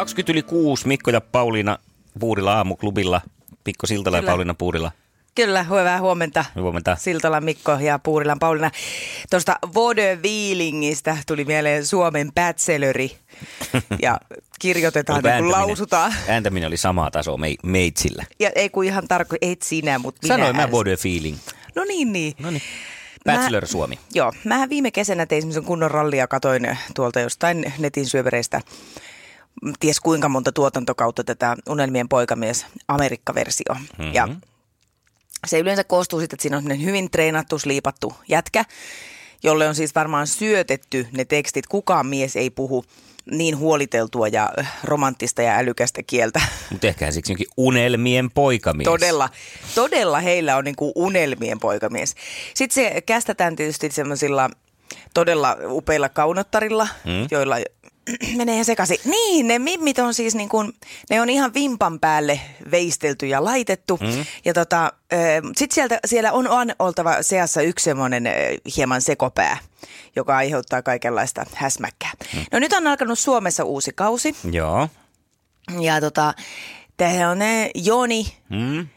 20 yli 6, Mikko ja Pauliina Puurilla aamuklubilla. Mikko Siltala ja. Pauliina Puurilla. Kyllä, hyvää huomenta. Huomenta. Siltala Mikko ja Puurilan Pauliina. Tuosta Vaudevillingistä tuli mieleen Suomen bachelori. Ja kirjoitetaan niin lausutaan. Ääntäminen oli samaa tasoa me, meitsillä. Ja ei kun ihan tarko, et sinä, mutta minä. Sanoin mä Feeling. No niin, niin. No niin. Mä- Bachelor Suomi. Joo, mä viime kesänä tein semmoisen kunnon rallia, katoin tuolta jostain netin syövereistä ties kuinka monta tuotantokautta tätä Unelmien poikamies Amerikka-versio. Mm-hmm. Ja se yleensä koostuu siitä, että siinä on hyvin treenattu, sliipattu jätkä, jolle on siis varmaan syötetty ne tekstit. Kukaan mies ei puhu niin huoliteltua ja romanttista ja älykästä kieltä. Mutta ehkä siksi jonkin unelmien poikamies. Todella, todella heillä on niinku unelmien poikamies. Sitten se kästetään tietysti semmoisilla todella upeilla kaunottarilla, mm. joilla menee ihan sekaisin. Niin, ne mimmit on siis niin kuin, ne on ihan vimpan päälle veistelty ja laitettu. Mm. Ja tota, sitten sieltä, siellä on, on oltava seassa yksi semmoinen hieman sekopää, joka aiheuttaa kaikenlaista häsmäkkää. Mm. No nyt on alkanut Suomessa uusi kausi. Joo. Ja tota, tämä on ne Joni, Mm.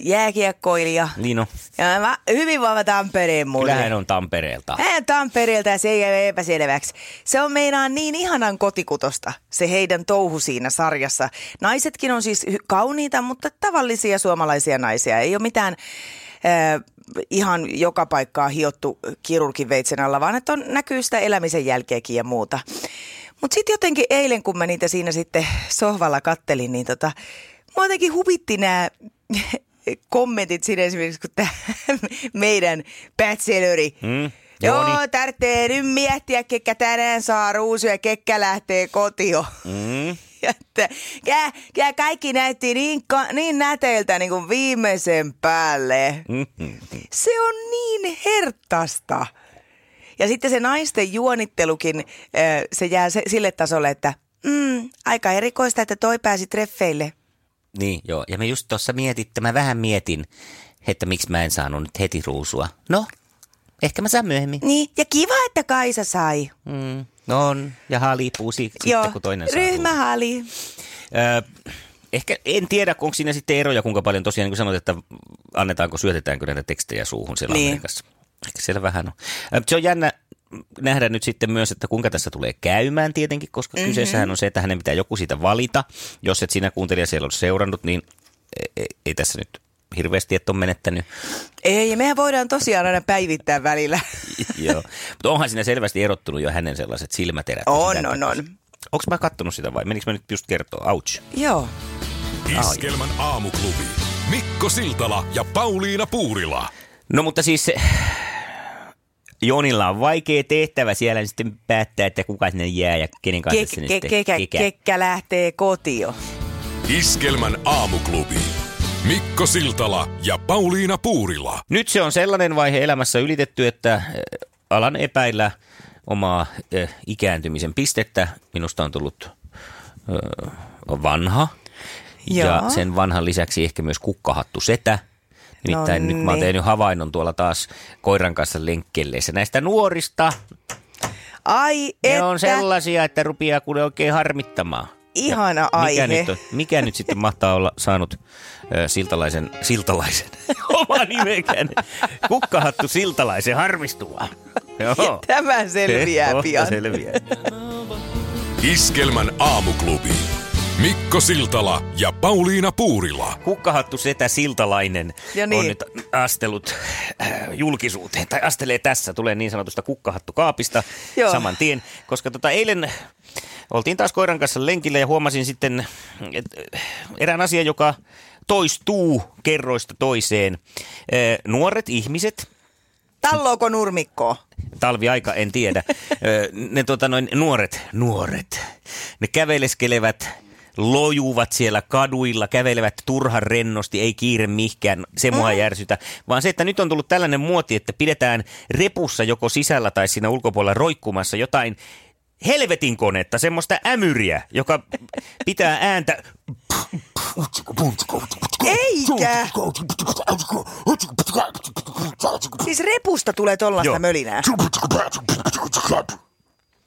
Jääkiekkoilija. Niin on. Ja mä, hyvin vahva Tampereen mulle. Kyllä hän on Tampereelta. Hän on Tampereelta ja se ei jää epäselväksi. Se on meinaan niin ihanan kotikutosta, se heidän touhu siinä sarjassa. Naisetkin on siis kauniita, mutta tavallisia suomalaisia naisia. Ei ole mitään äh, ihan joka paikkaa hiottu kirurgin veitsen alla, vaan että on, näkyy sitä elämisen jälkeäkin ja muuta. Mutta sitten jotenkin eilen, kun mä niitä siinä sitten sohvalla kattelin, niin tota, mua jotenkin huvitti nämä kommentit siinä esimerkiksi, kun tämä meidän bachelori. Mm. Joo, Joni. tarvitsee nyt miettiä, ketkä tänään saa ruusuja ja ketkä lähtee kotio. Mm. Ja että, kää kaikki näytti niin, niin näteiltä niin kuin viimeisen päälle. Mm-hmm. Se on niin hertasta. Ja sitten se naisten juonittelukin, se jää sille tasolle, että mm, aika erikoista, että toi pääsi treffeille. Niin, joo. Ja me just tuossa mietitte, mä vähän mietin, että miksi mä en saanut nyt heti ruusua. No, ehkä mä saan myöhemmin. Niin, ja kiva, että Kaisa sai. Mm. No on, ja halipuu si- sitten, kun toinen saa ryhmähali. Öö, ehkä en tiedä, onko siinä sitten eroja, kuinka paljon tosiaan, niin kuin sanoit, että annetaanko, syötetäänkö näitä tekstejä suuhun siellä Niin. Amerikassa. Ehkä siellä vähän on. Se on jännä nähdä nyt sitten myös, että kuinka tässä tulee käymään tietenkin, koska mm-hmm. kyseessähän on se, että hänen pitää joku siitä valita. Jos et sinä kuuntelija siellä ole seurannut, niin ei, ei, ei tässä nyt hirveästi et ole menettänyt. Ei, ja mehän voidaan tosiaan aina päivittää välillä. Joo. Mutta onhan siinä selvästi erottunut jo hänen sellaiset silmäterät. On, on, on. Onko mä kattonut sitä vai menikö mä nyt just kertoa? Ouch. Joo. Iskelmän aamuklubi. Mikko Siltala ja Pauliina Puurila. No mutta siis se- Jonilla on vaikea tehtävä siellä niin sitten päättää, että kuka sinne jää ja kenen kanssa Ke, sinne ke, sitten kekä, kekä. kekkä lähtee kotio. Iskelmän aamuklubi. Mikko Siltala ja Pauliina Puurila. Nyt se on sellainen vaihe elämässä ylitetty, että eh, alan epäillä omaa eh, ikääntymisen pistettä. Minusta on tullut eh, vanha ja Joo. sen vanhan lisäksi ehkä myös kukkahattu setä. Nimittäin No nyt mä oon niin. tehnyt havainnon tuolla taas koiran kanssa lenkkelleissä näistä nuorista. Ai Ne että, on sellaisia, että rupeaa kuule oikein harmittamaan. ihana Ja aihe. Mikä nyt, on, mikä nyt sitten mahtaa olla saanut ö, siltalaisen, siltalaisen, oma nimekään, kukkahattu siltalaisen harmistua. Joo. Tämä selviää Kohta pian. selviää. Iskelmän aamuklubi. Mikko Siltala ja Pauliina Puurila. Kukkahattu setä siltalainen Ja niin. on nyt astellut äh, julkisuuteen, tai astelee tässä, tulee niin sanotusta kukkahattu kaapista Joo. saman tien, koska tota eilen oltiin taas koiran kanssa lenkillä ja huomasin sitten et, äh, erään asian, joka toistuu kerroista toiseen. Äh, Nuoret ihmiset Tallooko nurmikkoa? talviaika, en tiedä. Ne tota, noin, nuoret, nuoret, ne käveleskelevät lojuvat siellä kaduilla, kävelevät turhan rennosti, ei kiire mihkään, se mua ei järsytä. Vaan se, että nyt on tullut tällainen muoti, että pidetään repussa joko sisällä tai siinä ulkopuolella roikkumassa jotain helvetin konetta, semmoista ämyriä, joka pitää ääntä Eikä! Siis repusta tulee tollaista Joo. mölinää.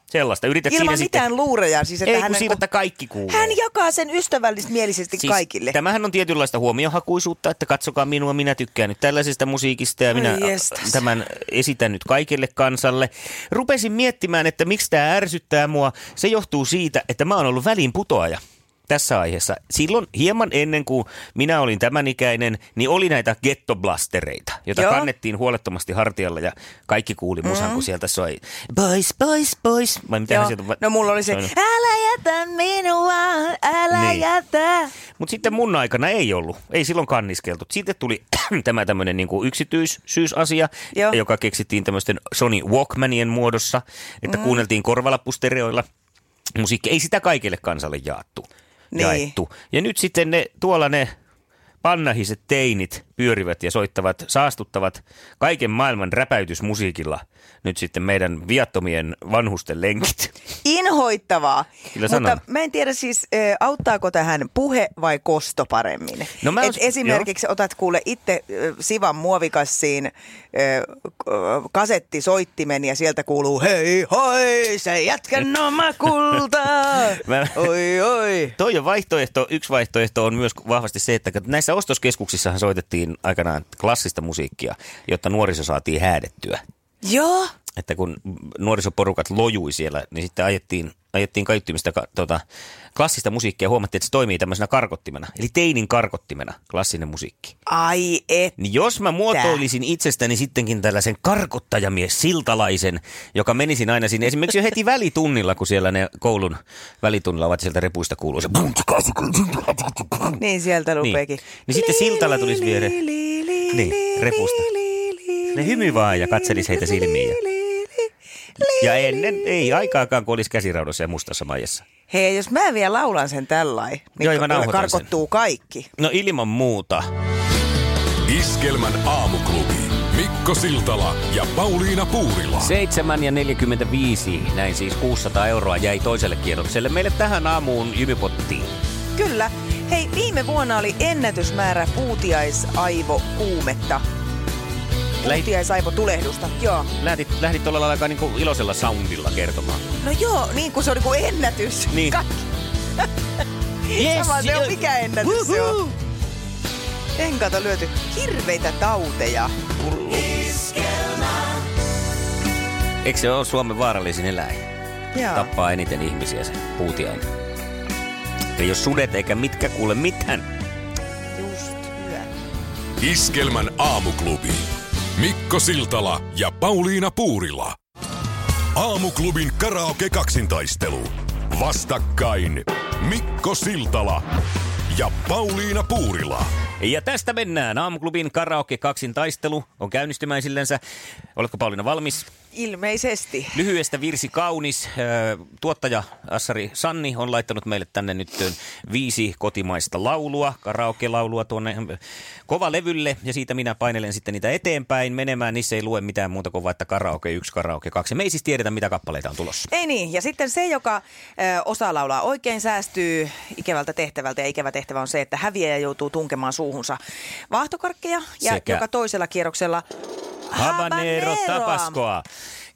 Sellaista. Yrität Ilman siinä mitään sitten... luureja. Siis, että Ei, hän, kun siinä, että kaikki kuulee. hän jakaa sen ystävällismielisesti siis kaikille. Tämähän on tietynlaista huomiohakuisuutta, että katsokaa minua, minä tykkään nyt tällaisesta musiikista ja minä jestas. tämän esitän nyt kaikille kansalle. Rupesin miettimään, että miksi tämä ärsyttää mua. Se johtuu siitä, että mä oon ollut välinputoaja tässä aiheessa. Silloin hieman ennen kuin minä olin tämän ikäinen, niin oli näitä gettoblastereita, joita Joo. kannettiin huolettomasti hartialla ja kaikki kuuli musan, kun sieltä soi Boys, boys, boys. Vai Joo. sieltä va- No mulla oli se, soinut? älä jätä minua, älä Niin. jätä. Mutta sitten mun aikana ei ollut, ei silloin kanniskeltu. Sitten tuli tämä tämmöinen niinku yksityisyysasia, Joo. joka keksittiin tämmöisten Sony Walkmanien muodossa, että mm. kuunneltiin korvalappustereoilla musiikki. Ei sitä kaikille kansalle jaettu. Niin. jaettu. Ja nyt sitten ne, tuolla ne pannahiset teinit pyörivät ja soittavat, saastuttavat kaiken maailman räpäytysmusiikilla nyt sitten meidän viattomien vanhusten lenkit. Inhoittavaa. Kyllä Mutta sanon. mä en tiedä siis, auttaako tähän puhe vai kosto paremmin. No mä Et esimerkiksi otat kuule itse Sivan muovikassiin kasettisoittimen ja sieltä kuuluu hei hoi, se jätkän oma kulta. Mä- Oi oi. Toi on vaihtoehto. Yksi vaihtoehto on myös vahvasti se, että näissä ostoskeskuksissahan soitettiin aikanaan klassista musiikkia, jotta nuoriso saatiin häädettyä. Joo. Että kun nuorisoporukat lojui siellä, niin sitten ajettiin, ajettiin kaiuttimista ka, tota, klassista musiikkia ja huomattiin, että se toimii tämmöisenä karkottimena. Eli teinin karkottimena, klassinen musiikki. Ai et. Niin jos mä muotoilisin itsestäni sittenkin tällaisen karkottajamies siltalaisen, joka menisin aina sinne esimerkiksi jo heti välitunnilla, kun siellä ne koulun välitunnilla ovat sieltä repuista kuuluu se Niin sieltä lupeekin. Niin sitten Siltala tulisi viereen. Niin, repusta. Ne hymy vaan ja katselisi heitä silmiin. Ja, ja ennen, ei aikaakaan, kun olisi käsiraudossa ja mustassa maijassa. Hei, jos mä vielä laulan sen tällain, Joo, niin mä karkottuu kaikki. No ilman muuta. Iskelmän aamuklubi. Mikko Siltala ja Pauliina Puurila. 7 ja 45, näin siis 600 euroa jäi toiselle kierrokselle meille tähän aamuun jymypottiin. Kyllä. Hei, viime vuonna oli ennätysmäärä puutiaisaivokuumetta. Lähit- Puutiaisaivotulehdusta, joo. Lähdit, lähdit tuolla lailla aika niin kuin iloisella soundilla kertomaan. No joo, niin kuin se oli kuin ennätys. Niin. Kaikki. Yes, Sama se on mikä ennätys se on. En kato lyöty hirveitä tauteja. Eikö se ole Suomen vaarallisin eläin? Joo. Tappaa eniten ihmisiä se puutiainen. Ei ole sudet eikä mitkä kuule mitään. Just hyvä. Iskelmän aamuklubi. Mikko Siltala ja Pauliina Puurila. Aamuklubin karaoke kaksintaistelu. Vastakkain Mikko Siltala ja Pauliina Puurila. Ja tästä mennään. Aamuklubin karaoke kaksin taistelu on käynnistymäisillensä. Oletko Pauliina valmis? Ilmeisesti. Lyhyestä virsi kaunis. Tuottaja Assari Sanni on laittanut meille tänne nyt viisi kotimaista laulua, karaoke-laulua tuonne ö, kovalevylle. Ja siitä minä painelen sitten niitä eteenpäin menemään. Niissä ei lue mitään muuta kuin vaikka karaoke 1, karaoke 2. Me ei siis tiedetä, mitä kappaleita on tulossa. Ei niin, ja sitten se, joka osaa laulaa oikein, säästyy ikävältä tehtävältä. Ja ikävä tehtävä on se, että häviäjä joutuu tunkemaan suuhunsa vaahtokarkkeja. Ja Sekä- joka toisella kierroksella Habanero tapaskoa.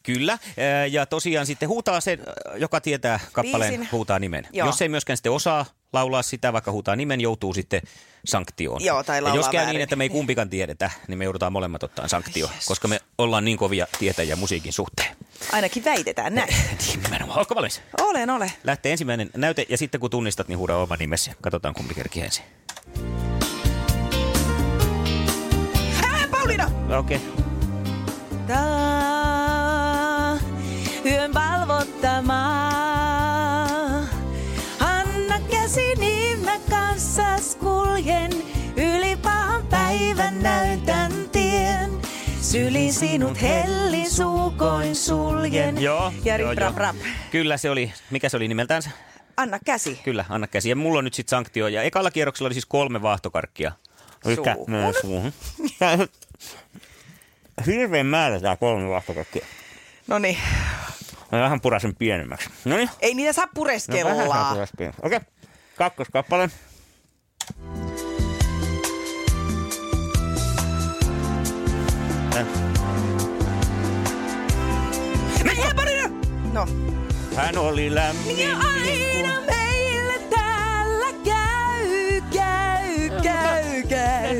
Kyllä, ö, ja tosiaan sitten huutaa sen, ö, joka tietää kappaleen, Biisin. huutaa nimen. Joo. Jos ei myöskään sitten osaa laulaa sitä, vaikka huutaa nimen, joutuu sitten sanktioon. Joo, tai ja jos käy niin, väärin. että me ei kumpikaan tiedetä, niin me joudutaan molemmat ottaa sanktio, Ai koska me ollaan niin kovia tietäjiä musiikin suhteen. Ainakin väitetään näin. Niin, Nimenomaan. Oletko valmis? Olen, ole. Lähtee ensimmäinen näyte ja sitten kun tunnistat, niin huuda oma nimesi. Katsotaan kumpi kerkii ensin. Ää, Pauliina! Okei. Okay. Tää yön valvottamaa. Anna käsi niin mä kanssas kuljen. Yli pahan päivän näytän tien. Syliin sinut hellisuukoin suljen. Joo, Ja rip, rap, joo. rap. Kyllä se oli, mikä se oli nimeltänsä? Anna käsi. Kyllä, anna käsi. Ja mulla on nyt sitten sanktio. Ja ekalla kierroksella oli siis kolme vaahtokarkkia. Suuhun. suuhun. Hirveän määrä tää kolme vaahtokarkkia. No niin, Mä vähän purasen pienemmäksi. No niin. ei niitä saa No, vähän pureskella. saa purasen pienemmäksi. Okei. Kakkoskappale. Tää. no. Hän oli lämmin. Ja aina meillä käy?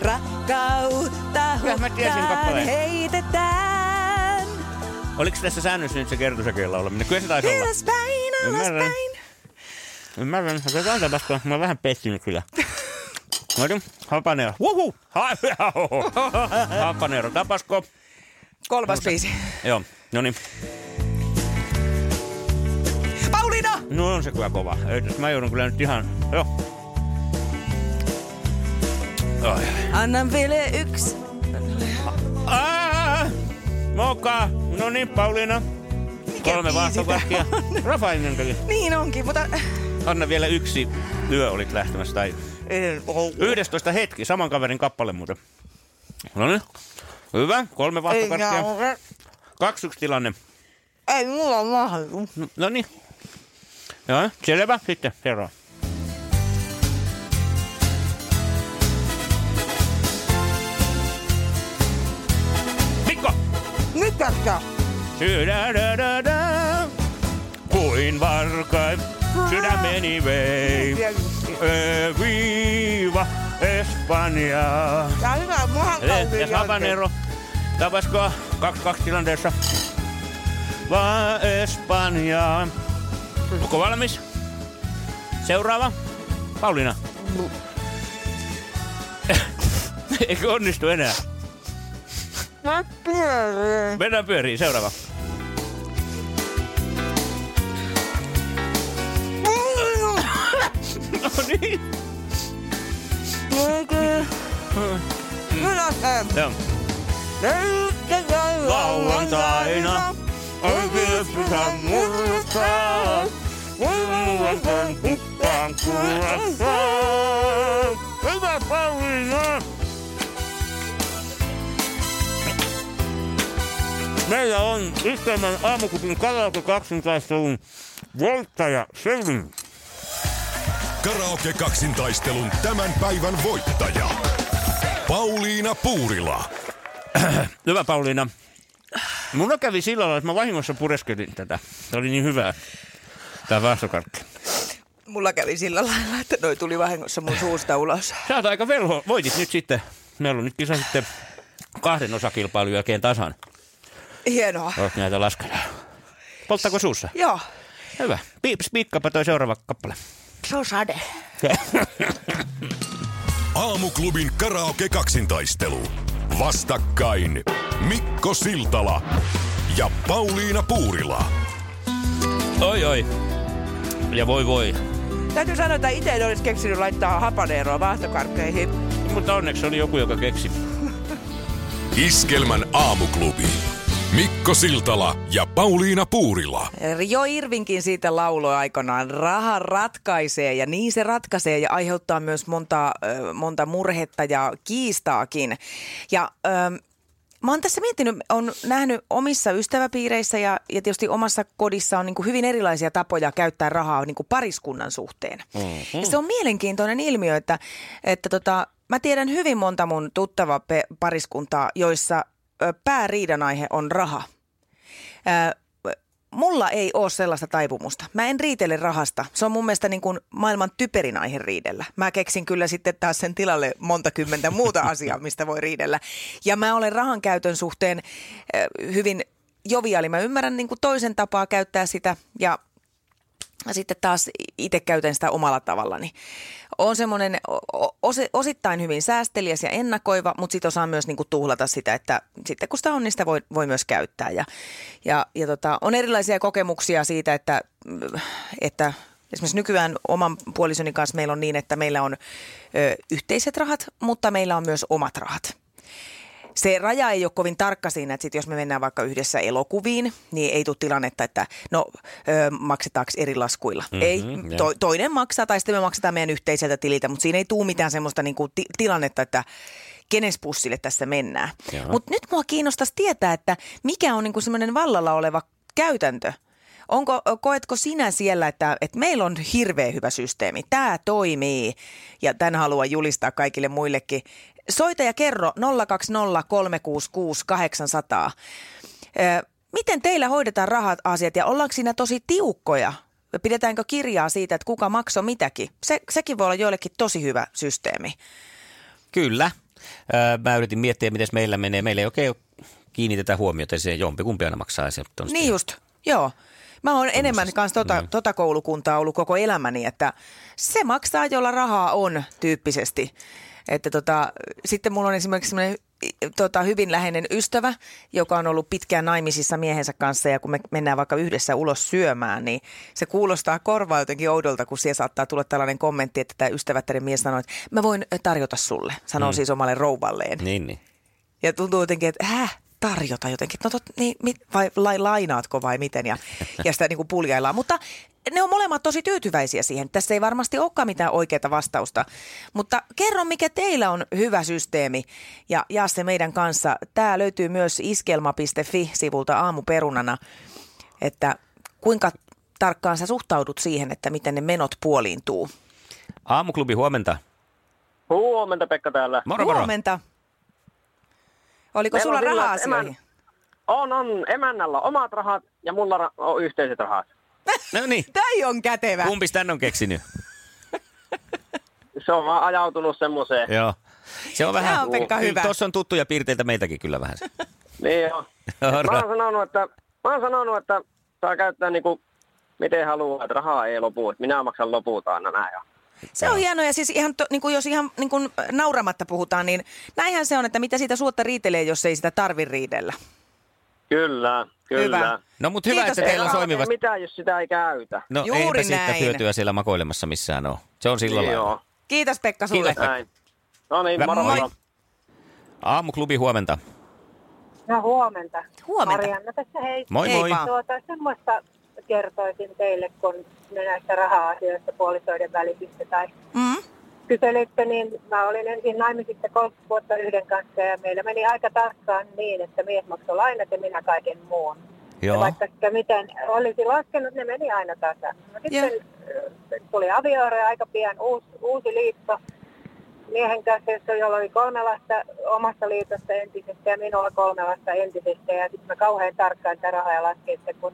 Rakkautta hukkaan heitetään. Oliko tässä säännössä nyt se kertosäkeellä oleminen? Kyllä se taisi olla. Alaspäin, Ymmärrän. alaspäin. Ymmärrän. Otetaan koska mä oon vähän pettynyt kyllä. Noin, hapanero. Wuhu! Ha- hapanero tapasko. Kolmas biisi. Joo, no niin. Pauliina! No on se kyllä kova. Ei, mä joudun kyllä nyt ihan... Joo. Ai. Annan vielä yksi. Aa, moka. No niin, Pauliina. Kolme biisi vaahtokarkkia. tää Rafainen kävi. Niin onkin, mutta... Anna vielä yksi yö olit lähtemässä. Tai 11 hetki, saman kaverin kappale muuten. No niin. Hyvä, kolme vaahtokarkkia. Kaksi yksi tilanne. Ei mulla. No, no niin. Joo, selvä. Sitten seuraava. Tässä. Sydädädädä, kuin sydämeni vei. Viiva Espanjaa. Ja hyvä, muhan Ja habanero. Tapasko 2-2 tilanteessa. Va Espanjaa. Onko valmis? Seuraava. Pauliina. Eikö onnistu enää? Mennään pyöriin. Seuraava. No niin. Joo. Lauantaina kuppaan kurassa. Hyvä Pauliina! Meillä on Iskelmän aamukupin karaoke kaksintaistelun voittaja Selvin. Karaoke kaksintaistelun tämän päivän voittaja. Pauliina Puurila. Hyvä Pauliina. Mulla kävi sillä lailla, että mä vahingossa pureskelin tätä. Se oli niin hyvää. Tää vastokarkki. Mulla kävi sillä lailla, että noi tuli vahingossa mun suusta ulos. Sä oot aika velho. Voitit nyt sitten. Meillä on nyt kisa sitten kahden osakilpailun jälkeen tasan. Hienoa. Oot näitä laskenut. Polttaako suussa? Joo, Hyvä. Piips, piikkapa toi seuraava kappale. se on sade. Aamuklubin karaoke kaksintaistelu. Vastakkain Mikko Siltala ja Pauliina Puurila. Oi, oi. Ja voi voi. Täytyy sanoa, että itse en olisi keksinyt laittaa hapaneeroa vaahtokarkkeihin. Mutta onneksi oli joku, joka keksi. Iskelmän aamuklubi. Mikko Siltala ja Pauliina Puurila. Jo Irvinkin siitä lauloi aikanaan, raha ratkaisee ja niin se ratkaisee ja aiheuttaa myös monta, monta murhetta ja kiistaakin. Ja ö, mä oon tässä miettinyt, on nähnyt omissa ystäväpiireissä ja, ja tietysti omassa kodissa on niin kuin hyvin erilaisia tapoja käyttää rahaa niin kuin pariskunnan suhteen. Mm-hmm. Ja se on mielenkiintoinen ilmiö, että, että tota, mä tiedän hyvin monta mun tuttava pe- pariskuntaa, joissa pääriidan aihe on raha. Mulla ei ole sellaista taipumusta. Mä en riitele rahasta. Se on mun mielestä niin kuin maailman typerin aihe riidellä. Mä keksin kyllä sitten taas sen tilalle monta kymmentä muuta asiaa, mistä voi riidellä. Ja mä olen rahan käytön suhteen hyvin joviaali. Mä ymmärrän niin kuin toisen tapaa käyttää sitä ja sitten taas itse käytän sitä omalla tavallani. On semmoinen osittain hyvin säästeliäs ja ennakoiva, mutta sitten osaan myös niinku tuhlata sitä, että sitten kun sitä on, niin sitä voi, voi myös käyttää. Ja, ja, ja tota, on erilaisia kokemuksia siitä, että, että esimerkiksi nykyään oman puolisoni kanssa meillä on niin, että meillä on ö, yhteiset rahat, mutta meillä on myös omat rahat. Se raja ei ole kovin tarkka siinä, että sit jos me mennään vaikka yhdessä elokuviin, niin ei tule tilannetta, että no ö, maksetaanko eri laskuilla. Mhm, Mm-hmm, ei, to, toinen maksaa tai sitten me maksetaan meidän yhteiseltä tililtä, mutta siinä ei tule mitään semmoista niinku ti- tilannetta, että kenes pussille tässä mennään. Mutta nyt mua kiinnostaisi tietää, että mikä on niinku semmoinen vallalla oleva käytäntö. Onko, koetko sinä siellä, että, että meillä on hirveän hyvä systeemi, tämä toimii ja tämän haluan julistaa kaikille muillekin. Soita ja kerro 020 366 800. Ö, Miten teillä hoidetaan rahat asiat ja ollaanko siinä tosi tiukkoja? Pidetäänkö kirjaa siitä, että kuka maksoi mitäkin? Se, sekin voi olla joillekin tosi hyvä systeemi. Kyllä. Mä yritin miettiä, miten meillä menee. Meillä ei oikein kiinnitetä huomiota siihen, jompikumpi aina maksaa. Se on Niin just, joo. Mä oon enemmän kanssa tota, Mm. tota koulukuntaa ollut koko elämäni, että se maksaa, jolla rahaa on tyyppisesti. Että tota, sitten mulla on esimerkiksi semmoinen tota, hyvin läheinen ystävä, joka on ollut pitkään naimisissa miehensä kanssa ja kun me mennään vaikka yhdessä ulos syömään, niin se kuulostaa korvaa jotenkin oudolta, kun siellä saattaa tulla tällainen kommentti, että tämä ystävättären mies sanoo, että mä voin tarjota sulle, sanoo mm. siis omalle rouvalleen. Niin, niin. Ja tuntuu jotenkin, että häh, tarjota jotenkin. No tot, niin, mit, vai lai, lainaatko vai miten? Ja, ja sitä niin kuin puljaillaan. Mutta ne on molemmat tosi tyytyväisiä siihen. Tässä ei varmasti olekaan mitään oikeaa vastausta. Mutta kerro, mikä teillä on hyvä systeemi ja jaa se meidän kanssa. Tämä löytyy myös iskelma.fi-sivulta aamuperunana, että kuinka tarkkaan sä suhtaudut siihen, että miten ne menot puoliintuu. Aamuklubi, huomenta. Huomenta Pekka täällä. Moro, moro. Huomenta. Oliko Meillä sulla rahaa emän-? On, on. Emännällä on omat rahat ja mulla on yhteiset rahat. No niin. Tämä on kätevä. Kumpis tän on keksinyt? Se on vaan ajautunut semmoiseen. Joo. Se on vähän, on, Pekka, kyllä hyvä. Tuossa on tuttuja piirteitä meiltäkin kyllä vähän. Niin joo. mä, oon sanonut, että, mä oon sanonut, että saa käyttää niinku miten haluaa, että rahaa ei lopu. Että minä maksan loput aina näin. Ja Se on hienoa ja siis ihan, to, niin kuin jos ihan niin kuin nauramatta puhutaan, niin näinhän se on, että mitä siitä suotta riitelee, jos ei sitä tarvi riidellä. Kyllä, kyllä. Hyvä. No mutta hyvä, Kiitos, että teillä on tee mitään, jos sitä ei käytä. No Juuri eipä siitä näin. hyötyä siellä makoilemassa missään ole. Se on silloin Niin lailla. joo, Kiitos Pekka sulle. Kiitos. näin. No niin, Hyvä, moro, moro. Aamuklubi, huomenta. No huomenta. Huomenta. Marianna tässä hei. Moi Hei moi. vaan. Tuota, semmoista kertoisin teille, kun me näistä raha-asioista puolisoiden välisistä tai Mm. Kyselitte, niin mä olin ensin naimisissa 30 vuotta yhden kanssa ja meillä meni aika tarkkaan niin, että mies maksoi lainat ja minä kaiken muun. Ja Joo. vaikka sitä miten olisi laskenut, ne meni aina tasan. No sitten äh, tuli avioero ja aika pian uusi, uusi liitto miehen kanssa, jolla oli kolme lasta omasta liitosta entisestä ja minulla kolme lasta entisestä. Ja sitten mä kauhean tarkkaan tätä rahaa laskin, että kun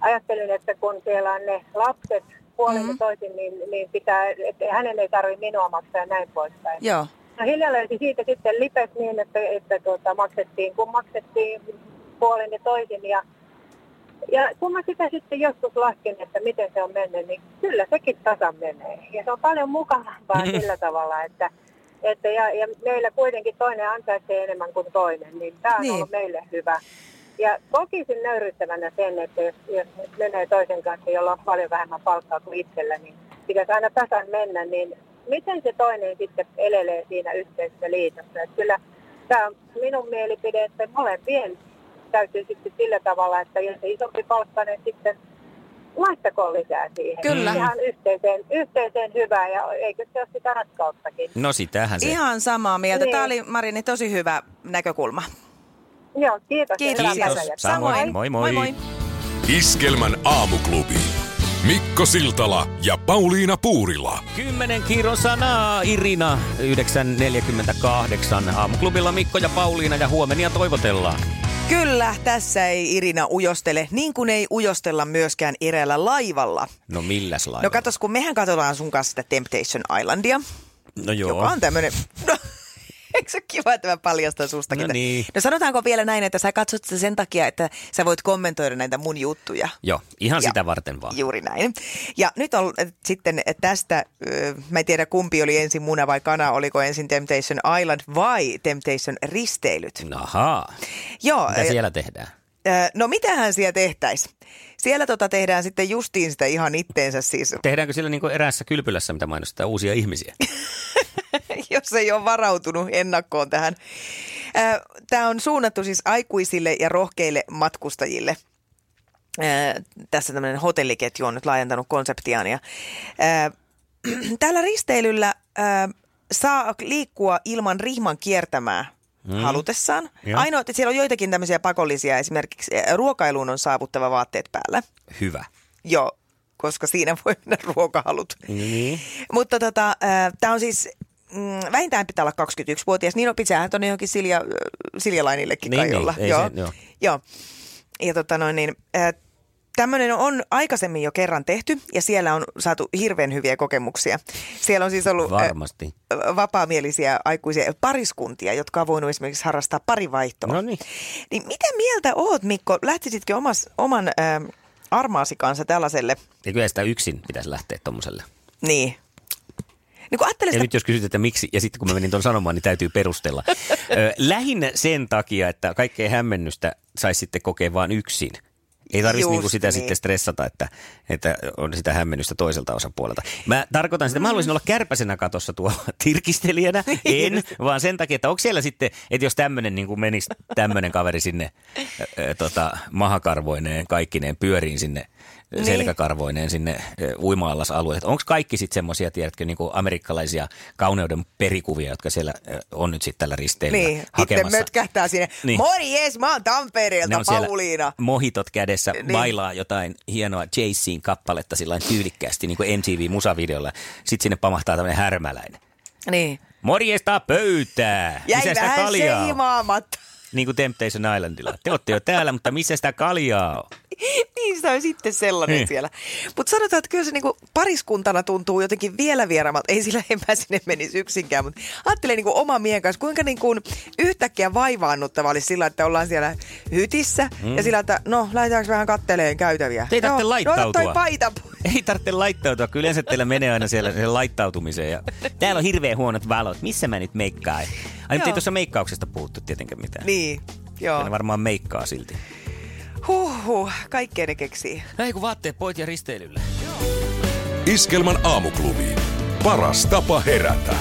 ajattelin, että kun siellä on ne lapset puolin Mhm. mm-hmm. toisin, niin, niin pitää, että hänen ei tarvitse minua maksaa ja näin poispäin. Joo. No hiljalleen siitä sitten lipes niin, että, että tuota, maksettiin, kun maksettiin puolin ja toisin. Ja, ja kun mä sitä sitten joskus lasken, että miten se on mennyt, niin kyllä sekin tasan menee. Ja se on paljon mukavampaa sillä tavalla, että, että ja, ja meillä kuitenkin toinen ansaitsee enemmän kuin toinen, niin tämä on niin. ollut meille hyvä. Ja kokisin nöyryttävänä sen, että jos, jos nyt menee toisen kanssa, jolla on paljon vähemmän palkkaa kuin itsellä, niin pitäisi aina tasan mennä, niin miten se toinen sitten elelee siinä yhteisessä liitossa. Että kyllä tämä on minun mielipide, että molempien täytyy sitten sillä tavalla, että jos se isompi palkka, niin sitten laittakoon lisää siihen. Kyllä. Ihan yhteiseen, yhteiseen hyvää ja eikö se ole sitä rakkauttakin. No sitähän se. Ihan samaa mieltä. Niin. Tämä oli Marini tosi hyvä näkökulma. Joo, kiitos. Kiitos. Kiitos. Samoin. Moi moi. moi, moi. Iskelmän aamuklubi. Mikko Siltala ja Pauliina Puurila. Kymmenen kiiron sanaa, Irina, 9.48. Aamuklubilla Mikko ja Pauliina ja huomenia toivotellaan. Kyllä, tässä ei Irina ujostele, niin kuin ei ujostella myöskään eräällä laivalla. No milläs lailla? No katos, kun mehän katsotaan sun kanssa sitä Temptation Islandia, no joo. joka on tämmöinen... No, eikö se ole kiva, että mä paljastan sustakin? No niin. No sanotaanko vielä näin, että sä katsot sitä sen takia, että sä voit kommentoida näitä mun juttuja. Joo, ihan Ja- sitä varten vaan. Juuri näin. Ja nyt on äh, sitten tästä, äh, mä en tiedä kumpi oli ensin muna vai kana, oliko ensin Temptation Island vai Temptation risteilyt. Ahaa. Joo, Mitä äh, siellä tehdään? Äh, no mitähän siellä tehtäisiin? Siellä tota tehdään sitten justiin sitä ihan itteensä siis. Tehdäänkö siellä niin eräässä kylpylässä, mitä mainostetaan, uusia ihmisiä? Jos jos ei ole varautunut ennakkoon tähän. Tämä on suunnattu siis aikuisille ja rohkeille matkustajille. Tässä tämmöinen hotelliketju on nyt laajentanut konseptiaan. Ja, tällä risteilyllä saa liikkua ilman rihman kiertämää mm. halutessaan. Ja. Ainoa, että siellä on joitakin tämmöisiä pakollisia, esimerkiksi ruokailuun on saavuttava vaatteet päällä. Hyvä. Joo, koska siinä voi mennä ruokahalut. Niin. Mutta tota, äh, tämä on siis mm, vähintään pitää olla 21-vuotias. Niin on pitää tuonne johonkin Silja, Siljalainillekin niin, kai niin, olla. Ei joo. Se, joo. joo. Ja tota noin, niin, äh, Tämmöinen on aikaisemmin jo kerran tehty ja siellä on saatu hirveän hyviä kokemuksia. Siellä on siis ollut Varmasti. Vapaamielisiä aikuisia pariskuntia, jotka on voinut esimerkiksi harrastaa parivaihtoa. No niin. Niin mitä mieltä oot Mikko? Lähtisitkö omas, oman äh, armaasi kanssa tällaiselle? Ja kyllä sitä yksin pitäisi lähteä tuommoiselle. Niin. Niin kun ja sitä... nyt jos kysyt, että miksi, ja sitten kun mä menin tuon sanomaan, niin täytyy perustella. Lähinnä sen takia, että kaikkea hämmennystä saisi sitten kokea vain yksin. Ei tarvitsisi niinku sitä niin. sitten stressata, että, että on sitä hämmennystä toiselta osapuolelta. Mä tarkoitan sitä, mä haluaisin olla kärpäsenä katossa tuolla tirkistelijänä, en, vaan sen takia, että onko siellä sitten, että jos tämmöinen niin menisi tämmöinen kaveri sinne ä, ä, tota, mahakarvoineen, kaikkineen pyöriin sinne niin. selkäkarvoineen sinne uima-allasalueelle. Onko kaikki sitten semmoisia, tiedätkö, niin kuin amerikkalaisia kauneuden perikuvia, jotka siellä on nyt sitten tällä risteillä niin, hakemassa? Niin, mötkähtää sinne. Niin. Morjes, mä oon Tampereelta, Pauliina. mohitot kädessä, niin. bailaa jotain hienoa Jayceen kappaletta sillä tyylikkäästi, niin kuin MTV-musavideolla. Sitten sinne pamahtaa tämmöinen härmäläinen. Niin. Morjesta pöytää! Jäi missä vähän kaljaa seimaamatta. Niin kuin Temptation Islandilla. Te olette jo täällä, mutta missä sitä kaljaa on? niin se on sitten sellainen niin. siellä. Mutta sanotaan, että kyllä se niinku pariskuntana tuntuu jotenkin vielä vieraammalta. Ei sillä en mä sinne menisi yksinkään, mutta ajattelen niinku oma miehen kanssa, kuinka niinku yhtäkkiä vaivaannuttava olisi sillä, että ollaan siellä hytissä mm. ja sillä, että no laitetaanko vähän katteleen käytäviä. Ei tarvitse no, laittautua. No, toi paita Ei tarvitse laittautua, kyllä yleensä teillä menee aina siellä laittautumiseen. Ja täällä on hirveän huonot valot, missä mä nyt meikkaan? Ai, mutta ei tuossa meikkauksesta puhuttu tietenkään mitään. Niin, joo. Ne varmaan meikkaa silti. Huhhuh, kaikkea ne keksii. Ei kun vaatteet poit ja risteilylle. Iskelman aamuklubi. Paras tapa herätä.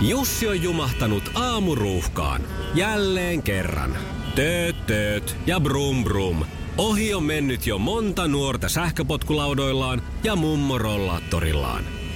Jussi on jumahtanut aamuruuhkaan. Jälleen kerran. Tööt, tööt ja brum brum. Ohi on mennyt jo monta nuorta sähköpotkulaudoillaan ja mummorollaattorillaan.